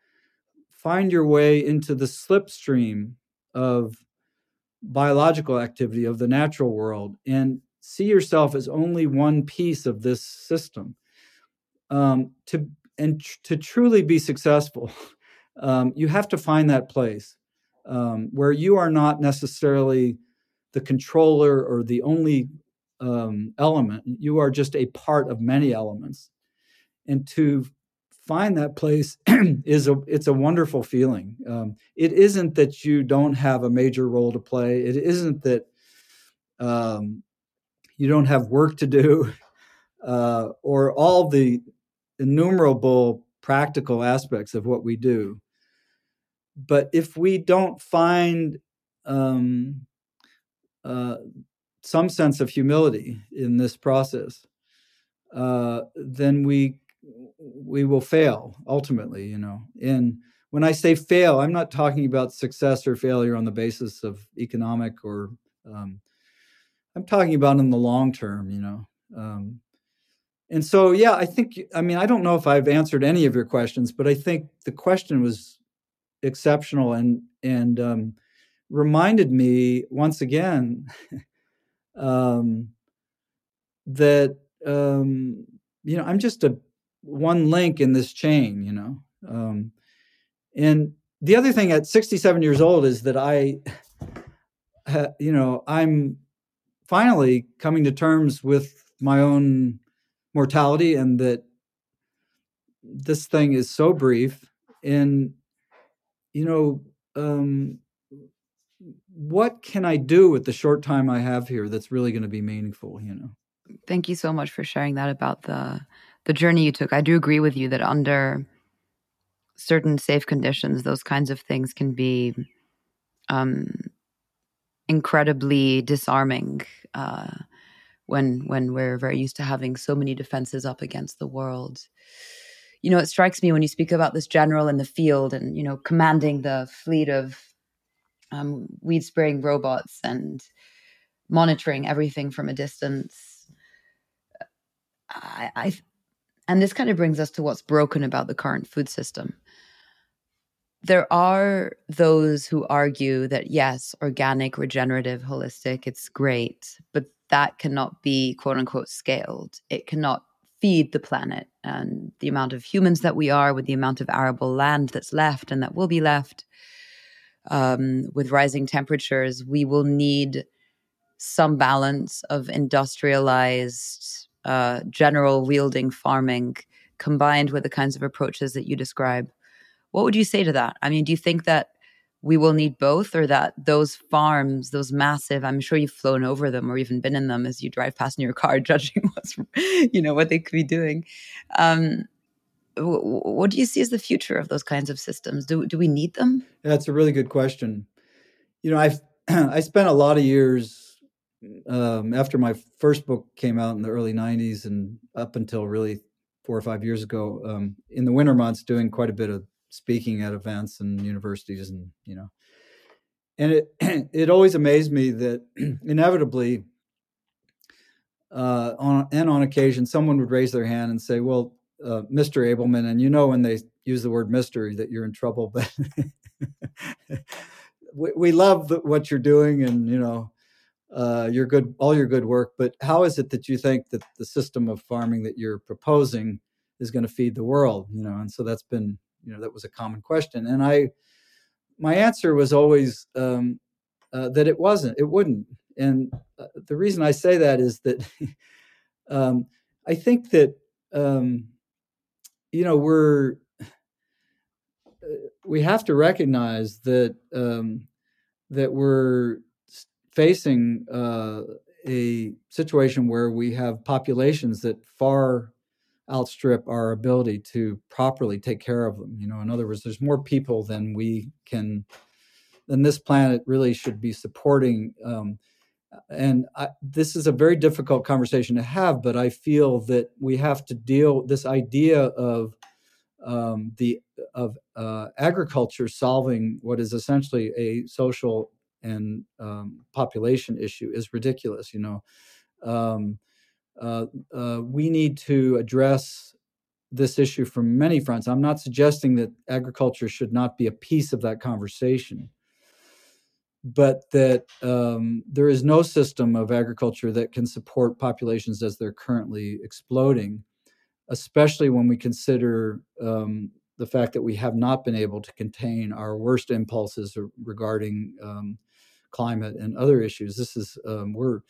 find your way into the slipstream of biological activity of the natural world and see yourself as only one piece of this system. Um, to and tr- to truly be successful, um, you have to find that place um, where you are not necessarily the controller or the only um, element. You are just a part of many elements, and to find that place is a it's a wonderful feeling. Um, it isn't that you don't have a major role to play. It isn't that um, you don't have work to do, uh, or all the innumerable practical aspects of what we do. But if we don't find um, uh, some sense of humility in this process, uh, then we we will fail ultimately. You know, and when I say fail, I'm not talking about success or failure on the basis of economic or um, I'm talking about in the long term. You know, um, and so, yeah, I think, I mean, I don't know if I've answered any of your questions, but I think the question was exceptional and, and, um, reminded me once again, um, that, um, you know, I'm just a one link in this chain, you know? Um, and the other thing at 67 years old is that I, you know, I'm finally coming to terms with my own mortality and that this thing is so brief and you know um, what can i do with the short time i have here that's really going to be meaningful you know? Thank you so much for sharing that about the the journey you took. I do agree with you that under certain safe conditions those kinds of things can be um, incredibly disarming uh, when when we're very used to having so many defenses up against the world you know it strikes me when you speak about this general in the field and you know commanding the fleet of um, weed spraying robots and monitoring everything from a distance I, I and this kind of brings us to what's broken about the current food system there are those who argue that yes organic regenerative holistic it's great but that cannot be quote unquote scaled. It cannot feed the planet and the amount of humans that we are with the amount of arable land that's left and that will be left um, with rising temperatures we will need some balance of industrialized uh, general wielding farming combined with the kinds of approaches that you describe. What would you say to that? I mean do you think that we will need both or that those farms those massive i'm sure you've flown over them or even been in them as you drive past in your car judging what's you know what they could be doing. Um, what do you see as the future of those kinds of systems? Do, do we need them? That's a really good question. You know i've i spent a lot of years um, after my first book came out in the early 90s and up until really four or five years ago um, in the winter months doing quite a bit of speaking at events and universities and you know. And it it always amazed me that inevitably uh, on and on occasion someone would raise their hand and say well uh, mr Ableman and you know when they use the word mystery that you're in trouble but we, we love the, what you're doing and you know uh, your good all your good work but how is it that you think that the system of farming that you're proposing is going to feed the world? You know and so that's been you know that was a common question. And i my answer was always um, uh, that it wasn't it wouldn't. And uh, the reason i say that is that um, i think that um, you know we're uh, we have to recognize that um, that we're facing uh, a situation where we have populations that far outstrip our ability to properly take care of them. You know, in other words, there's more people than we can, than this planet really should be supporting. Um, and I, this is a very difficult conversation to have, but I feel that we have to deal this idea of um, the of uh, agriculture solving what is essentially a social and um, population issue is ridiculous. You know. Um, uh, uh, we need to address this issue from many fronts. I'm not suggesting that agriculture should not be a piece of that conversation, but that um, there is no system of agriculture that can support populations as they're currently exploding, especially when we consider um, the fact that we have not been able to contain our worst impulses regarding um, climate and other issues. This is um, we're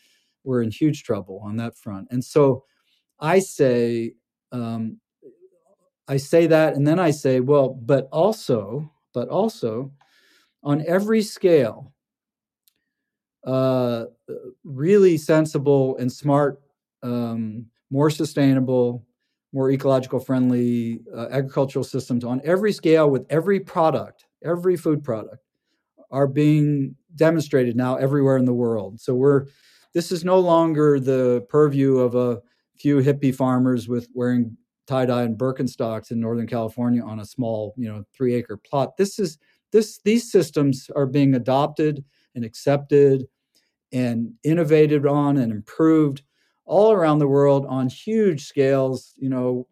we're in huge trouble on that front, and so I say um, I say that, and then I say, well, but also, but also, on every scale, uh, really sensible and smart, um, more sustainable, more ecological friendly uh, agricultural systems on every scale with every product, every food product, are being demonstrated now everywhere in the world. So we're this is no longer the purview of a few hippie farmers with wearing tie dye and Birkenstocks in Northern California on a small, you know, three acre plot. This is this these systems are being adopted and accepted and innovated on and improved all around the world on huge scales, you know,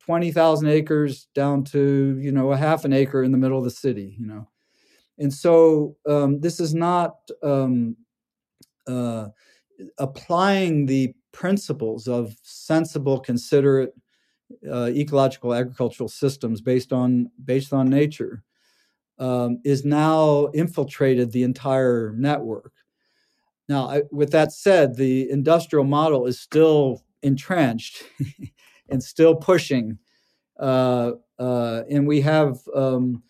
20,000 acres down to, you know, a half an acre in the middle of the city, you know. And so um, this is not um, uh, applying the principles of sensible, considerate, uh, ecological agricultural systems based on based on nature um, is now infiltrated the entire network. Now, I, with that said, the industrial model is still entrenched and still pushing, uh, uh, and we have, um,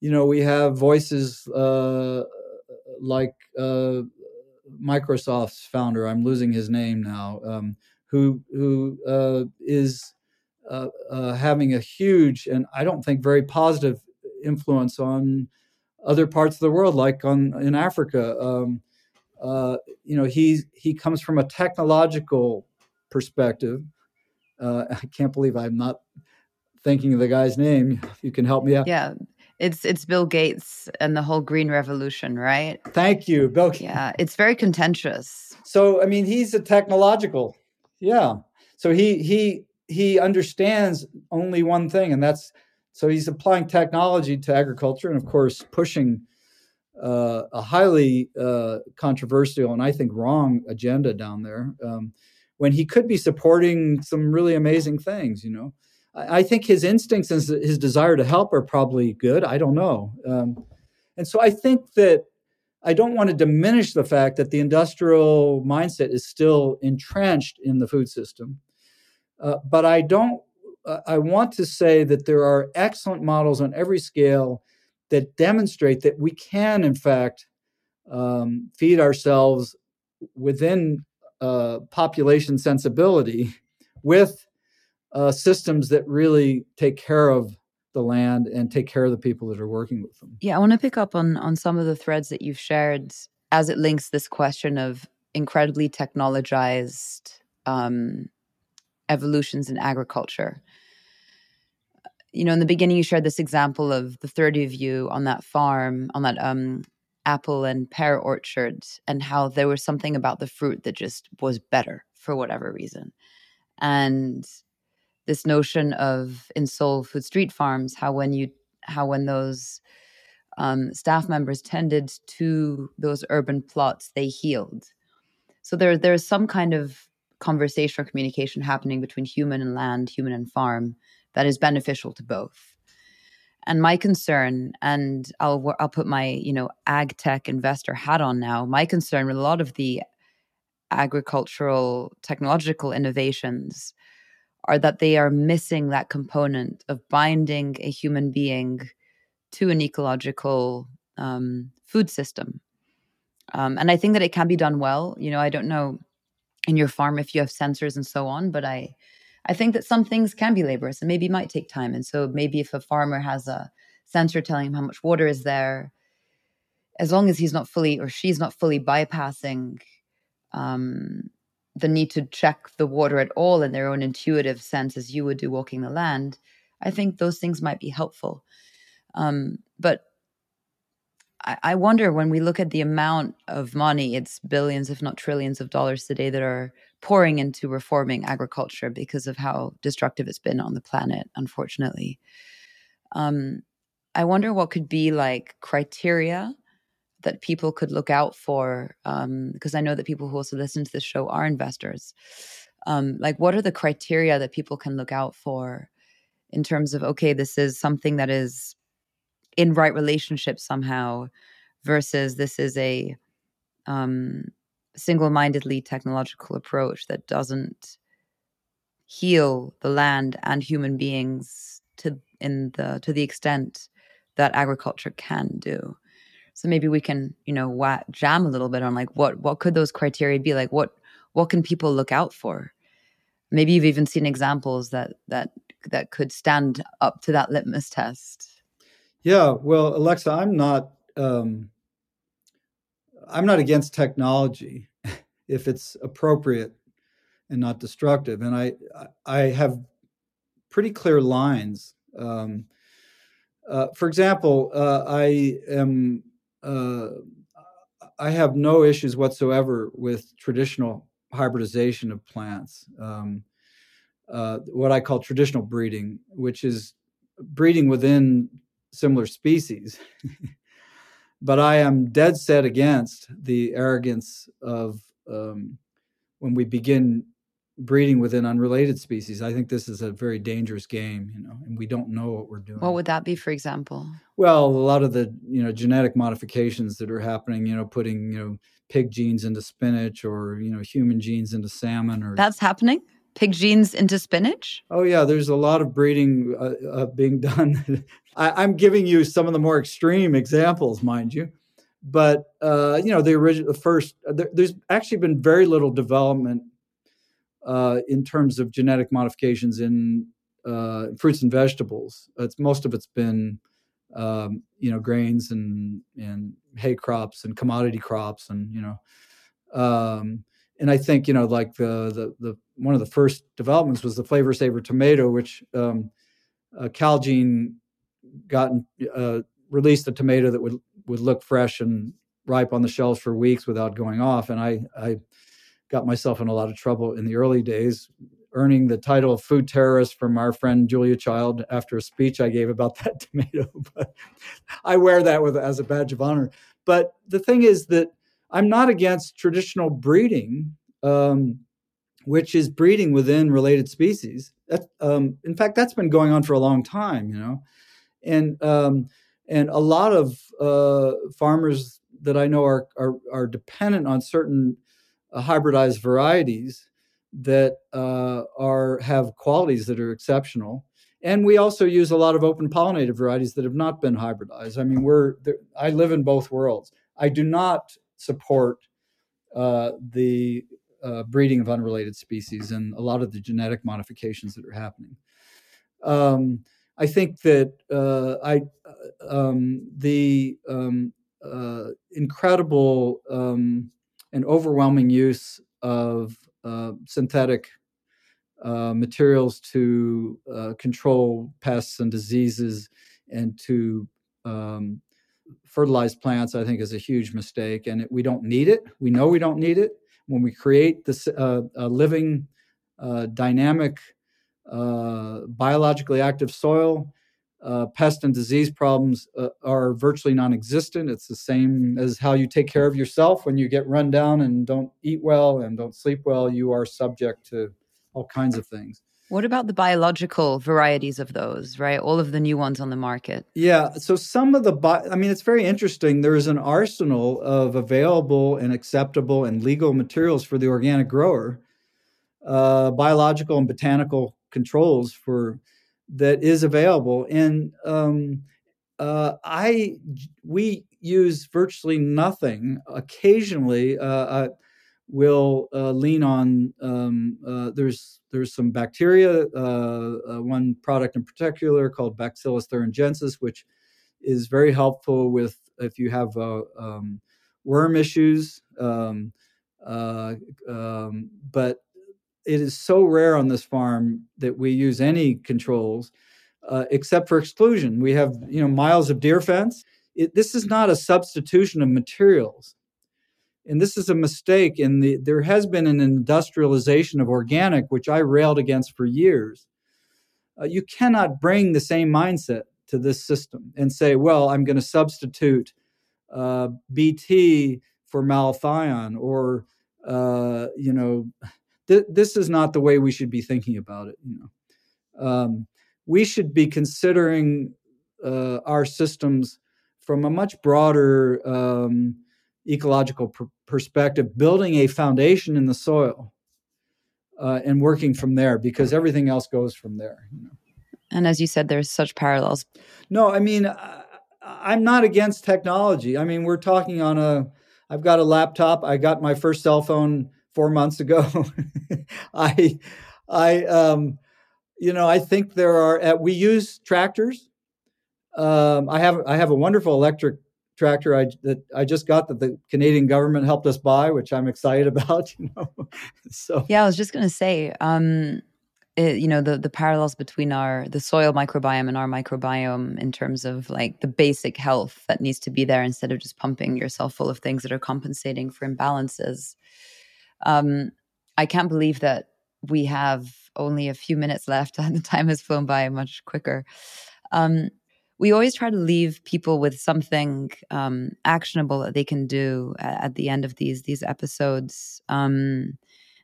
you know, we have voices uh, like uh, Microsoft's founder. I'm losing his name now. Um, who who uh, is uh, uh, having a huge and I don't think very positive influence on other parts of the world, like on in Africa. Um, uh, you know, he he comes from a technological perspective. Uh, I can't believe I'm not thinking of the guy's name. You can help me out. Yeah, it's it's Bill Gates and the whole green revolution, right? Thank you, Bill. Yeah, it's very contentious. So I mean, he's a technological. Yeah. So he he he understands only one thing, and that's so he's applying technology to agriculture, and of course, pushing uh, a highly uh, controversial and I think wrong agenda down there. Um, when he could be supporting some really amazing things, you know. I, think his instincts and his desire to help are probably good. I don't know, um, and so I think that I don't want to diminish the fact that the industrial mindset is still entrenched in the food system. Uh, but I don't. Uh, I want to say that there are excellent models on every scale that demonstrate that we can, in fact, um, feed ourselves within uh, population sensibility with uh, systems that really take care of the land and take care of the people that are working with them. Yeah, I want to pick up on on some of the threads that you've shared as it links this question of incredibly technologized um, evolutions in agriculture. You know, in the beginning, you shared this example of the 30 of you on that farm, on that um, apple and pear orchard, and how there was something about the fruit that just was better for whatever reason. And this notion of in Sole Food Street Farms, how when you, how when those um, staff members tended to those urban plots, they healed. So there, there's some kind of conversation or communication happening between human and land, human and farm that is beneficial to both. And my concern, and I'll I'll put my you know ag tech investor hat on now. My concern with a lot of the agricultural technological innovations are that they are missing that component of binding a human being to an ecological um, food system. Um, and I think that it can be done well. You know, I don't know in your farm if you have sensors and so on but i i think that some things can be laborious and maybe might take time and so maybe if a farmer has a sensor telling him how much water is there as long as he's not fully or she's not fully bypassing um, the need to check the water at all in their own intuitive sense as you would do walking the land i think those things might be helpful um, but I wonder when we look at the amount of money, it's billions, if not trillions of dollars today that are pouring into reforming agriculture because of how destructive it's been on the planet, unfortunately. Um, I wonder what could be like criteria that people could look out for um, because I know that people who also listen to this show are investors. Um, like, what are the criteria that people can look out for in terms of okay, this is something that is in right relationship somehow, versus this is a um, single-mindedly technological approach that doesn't heal the land and human beings to in the to the extent that agriculture can do. So maybe we can, you know, jam a little bit on like what what could those criteria be? Like what what can people look out for? Maybe you've even seen examples that that that could stand up to that litmus test. Yeah, well, Alexa, I'm not um, I'm not against technology if it's appropriate and not destructive, and I I have pretty clear lines. Um, uh, for example, uh, I am uh, I have no issues whatsoever with traditional hybridization of plants. Um, uh, what I call traditional breeding, which is breeding within similar species. but I am dead set against the arrogance of um, when we begin breeding within unrelated species. I think this is a very dangerous game, you know, and we don't know what we're doing. What would that be, for example? Well, a lot of the you know genetic modifications that are happening, you know, putting you know pig genes into spinach or you know human genes into salmon, or that's happening. Pig genes into spinach? Oh yeah, there's a lot of breeding uh, uh, being done. I, am giving you some of the more extreme examples, mind you, but uh, you know the original, the first. Uh, there, there's actually been very little development uh, in terms of genetic modifications in uh, fruits and vegetables. It's most of it's been um, you know grains and and hay crops and commodity crops and you know um, and I think you know like the, the the one of the first developments was the Flavr Savr tomato, which um, uh, Calgene got uh, released a tomato that would would look fresh and ripe on the shelves for weeks without going off, and I I got myself in a lot of trouble in the early days, earning the title of food terrorist from our friend Julia Child after a speech I gave about that tomato. But I wear that with as a badge of honor. But the thing is that I'm not against traditional breeding, um, which is breeding within related species. That, um, in fact, that's been going on for a long time, you know, and um, and a lot of uh, farmers that I know are, are, are dependent on certain hybridized varieties that uh, are have qualities that are exceptional. And we also use a lot of open pollinated varieties that have not been hybridized. I mean, we're I live in both worlds. I do not support uh, the uh, breeding of unrelated species and a lot of the genetic modifications that are happening. Um, I think that uh, I uh, um, the um, incredible um, an overwhelming use of uh, synthetic uh, materials to uh, control pests and diseases and to um, fertilize plants, I think, is a huge mistake. And it, we don't need it. We know we don't need it. When we create this uh, living, uh, dynamic, uh, biologically active soil, uh, pest and disease problems uh, are virtually non-existent. It's the same as how you take care of yourself when you get run down and don't eat well and don't sleep well. You are subject to all kinds of things. What about the biological varieties of those, right? All of the new ones on the market. Yeah. So some of the, bi- I mean, it's very interesting. There is an arsenal of available and acceptable and legal materials for the organic grower, uh, biological and botanical controls for that is available. And um, uh, I we use virtually nothing. Occasionally, uh, I will uh, lean on. Um, uh, there's there's some bacteria. Uh, uh, one product in particular called Bacillus thuringiensis, which is very helpful with if you have um, worm issues. Um, um, but it is so rare on this farm that we use any controls uh, except for exclusion. We have you know miles of deer fence. it, this is not a substitution of materials. And this is a mistake. And the, there has been an industrialization of organic, which I railed against for years. Uh, you cannot bring the same mindset to this system and say, well, I'm going to substitute uh, BT for malathion or, uh, you know, th- this is not the way we should be thinking about it. You know, um, we should be considering uh, our systems from a much broader um, ecological pr- perspective, building a foundation in the soil uh, and working from there because everything else goes from there. You know. And as you said, there's such parallels. No, I mean, I, I'm not against technology. I mean, we're talking on a, I've got a laptop. I got my first cell phone four months ago. I, I, um, you know, I think there are. Uh, we use tractors. Um, I have I have a wonderful electric tractor I that I just got that the Canadian government helped us buy, which I'm excited about. You know, so yeah, I was just going to say, um, it, you know, the the parallels between our the soil microbiome and our microbiome in terms of like the basic health that needs to be there instead of just pumping yourself full of things that are compensating for imbalances. Um, I can't believe that we have only a few minutes left and the time has flown by much quicker. Um, we always try to leave people with something um, actionable that they can do at, at, the end of these these episodes. Um,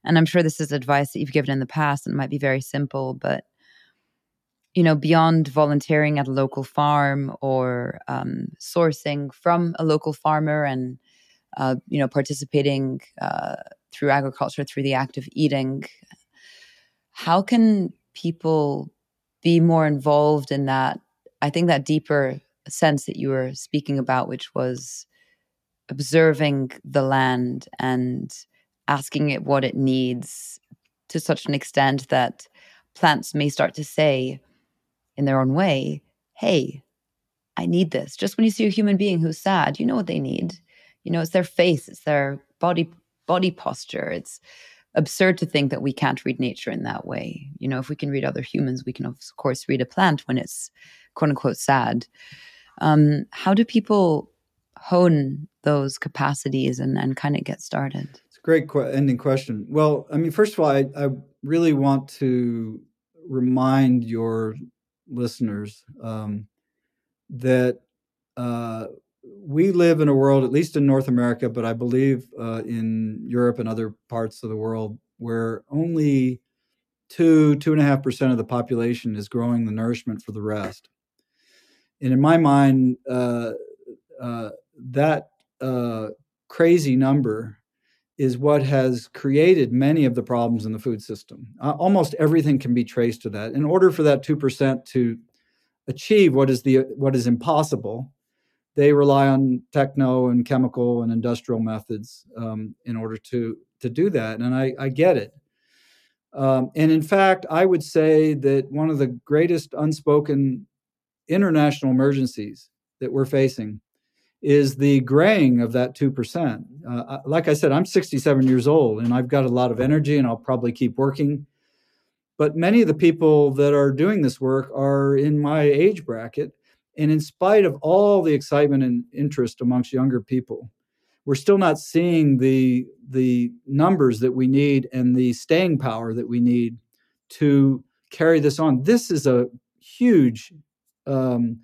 and I'm sure this is advice that you've given in the past, and it might be very simple, but you know, beyond volunteering at a local farm or um, sourcing from a local farmer and uh, you know participating uh, through agriculture through the act of eating, how can people be more involved in that I think that deeper sense that you were speaking about, which was observing the land and asking it what it needs to such an extent that plants may start to say in their own way, Hey, I need this. Just when you see a human being who's sad, you know what they need. You know, it's their face, it's their body body posture. It's absurd to think that we can't read nature in that way. You know, if we can read other humans, we can of course read a plant when it's quote unquote sad. Um, how do people hone those capacities and, and kind of get started? It's a great ending question. Well, I mean, first of all, I, I really want to remind your listeners um, that uh, we live in a world, at least in North America, but I believe uh, in Europe and other parts of the world, where only two, two and a half percent of the population is growing the nourishment for the rest and in my mind, uh, uh, that uh, crazy number is what has created many of the problems in the food system. Uh, almost everything can be traced to that. In order for that two percent to achieve what is the what is impossible, they rely on techno and chemical and industrial methods um, in order to to do that. And I, I get it. Um, and in fact, I would say that one of the greatest unspoken international emergencies that we're facing is the graying of that 2%. Uh, like I said, I'm 67 years old and I've got a lot of energy and I'll probably keep working. But many of the people that are doing this work are in my age bracket. And in spite of all the excitement and interest amongst younger people, we're still not seeing the, the numbers that we need and the staying power that we need to carry this on. This is a huge um,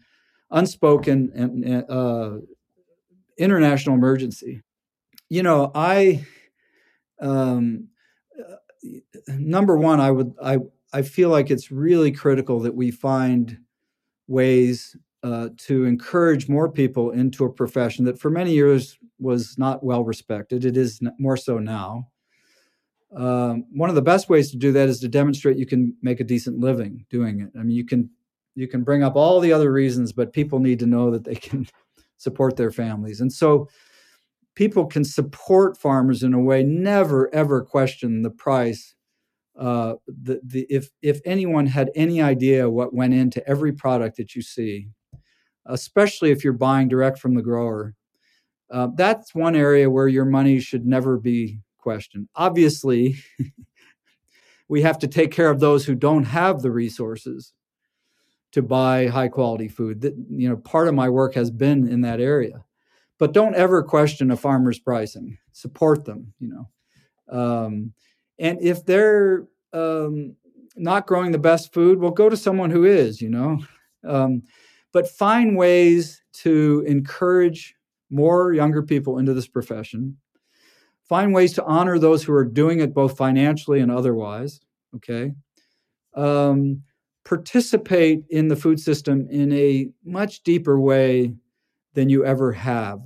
unspoken and uh, international emergency. You know, I um, number one, I would I I feel like it's really critical that we find ways uh, to encourage more people into a profession that for many years was not well respected. It is more so now. Um, one of the best ways to do that is to demonstrate you can make a decent living doing it. I mean, you can you can bring up all the other reasons, but people need to know that they can support their families. And so people can support farmers in a way, never ever question the price. Uh, the, the, if, if anyone had any idea what went into every product that you see, especially if you're buying direct from the grower, uh, that's one area where your money should never be questioned. Obviously, we have to take care of those who don't have the resources to buy high quality food. That you know, part of my work has been in that area. But don't ever question a farmer's pricing. Support them. You know, um, and if they're um, not growing the best food, well, go to someone who is. You know, um, but find ways to encourage more younger people into this profession. Find ways to honor those who are doing it both financially and otherwise. Okay. Um, participate in the food system in a much deeper way than you ever have.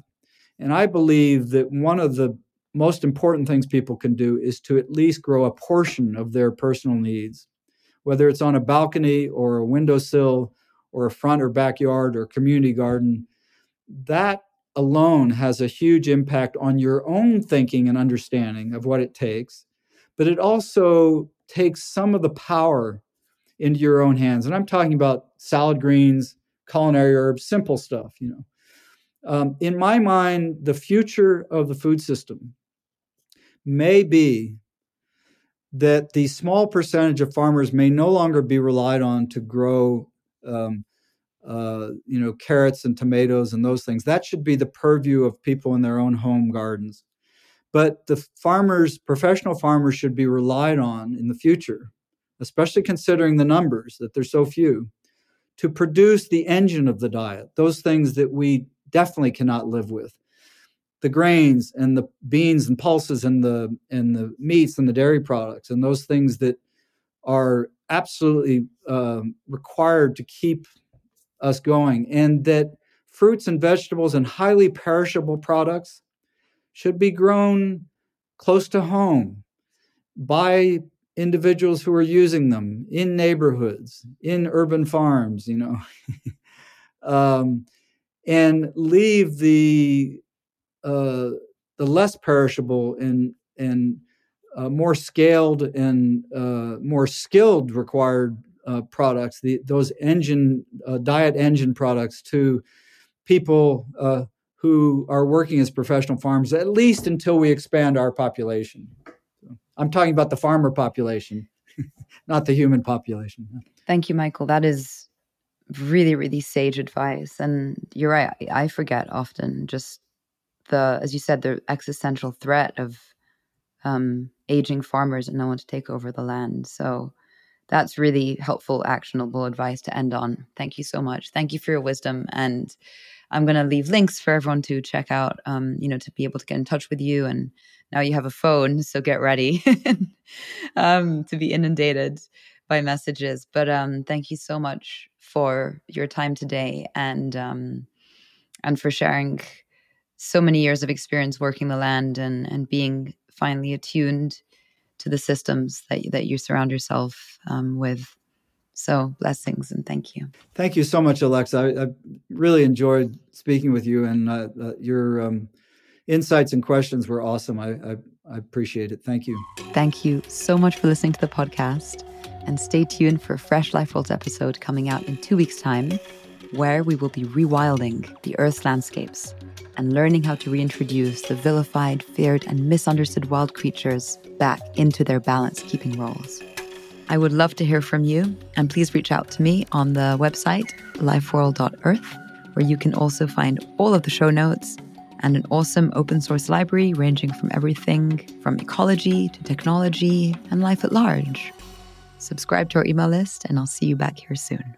And I believe that one of the most important things people can do is to at least grow a portion of their personal needs, whether it's on a balcony or a windowsill or a front or backyard or community garden. That alone has a huge impact on your own thinking and understanding of what it takes, but it also takes some of the power into your own hands. And I'm talking about salad greens, culinary herbs, simple stuff, you know. Um, in my mind, the future of the food system may be that the small percentage of farmers may no longer be relied on to grow, um, uh, you know, carrots and tomatoes and those things. That should be the purview of people in their own home gardens. But the farmers, professional farmers, should be relied on in the future especially considering the numbers that there's so few, to produce the engine of the diet, those things that we definitely cannot live with. The grains and the beans and pulses and the and the meats and the dairy products and those things that are absolutely um, required to keep us going, and that fruits and vegetables and highly perishable products should be grown close to home by individuals who are using them in neighborhoods, in urban farms, you know, um, and leave the uh, the less perishable and and uh, more scaled and uh, more skilled required uh, products, the, those engine uh, diet engine products to people uh, who are working as professional farmers, at least until we expand our population. I'm talking about the farmer population, not the human population. Thank you, Michael. That is really, really sage advice. And you're right. I forget often just the, as you said, the existential threat of um, aging farmers and no one to take over the land. So that's really helpful, actionable advice to end on. Thank you so much. Thank you for your wisdom. And I'm going to leave links for everyone to check out, um, you know, to be able to get in touch with you and now you have a phone, so get ready um, to be inundated by messages. But um, thank you so much for your time today and um, and for sharing so many years of experience working the land and and being finally attuned to the systems that that you surround yourself um, with. So blessings and thank you. Thank you so much, Alexa. I, I really enjoyed speaking with you, and uh, uh, your um, insights and questions were awesome. I, I, I appreciate it. Thank you. Thank you so much for listening to the podcast. And stay tuned for a fresh Lifeworlds episode coming out in two weeks' time, where we will be rewilding the Earth's landscapes and learning how to reintroduce the vilified, feared, and misunderstood wild creatures back into their balance keeping roles. I would love to hear from you, and please reach out to me on the website lifeworld.earth, where you can also find all of the show notes and an awesome open source library ranging from everything from ecology to technology and life at large. Subscribe to our email list, and I'll see you back here soon.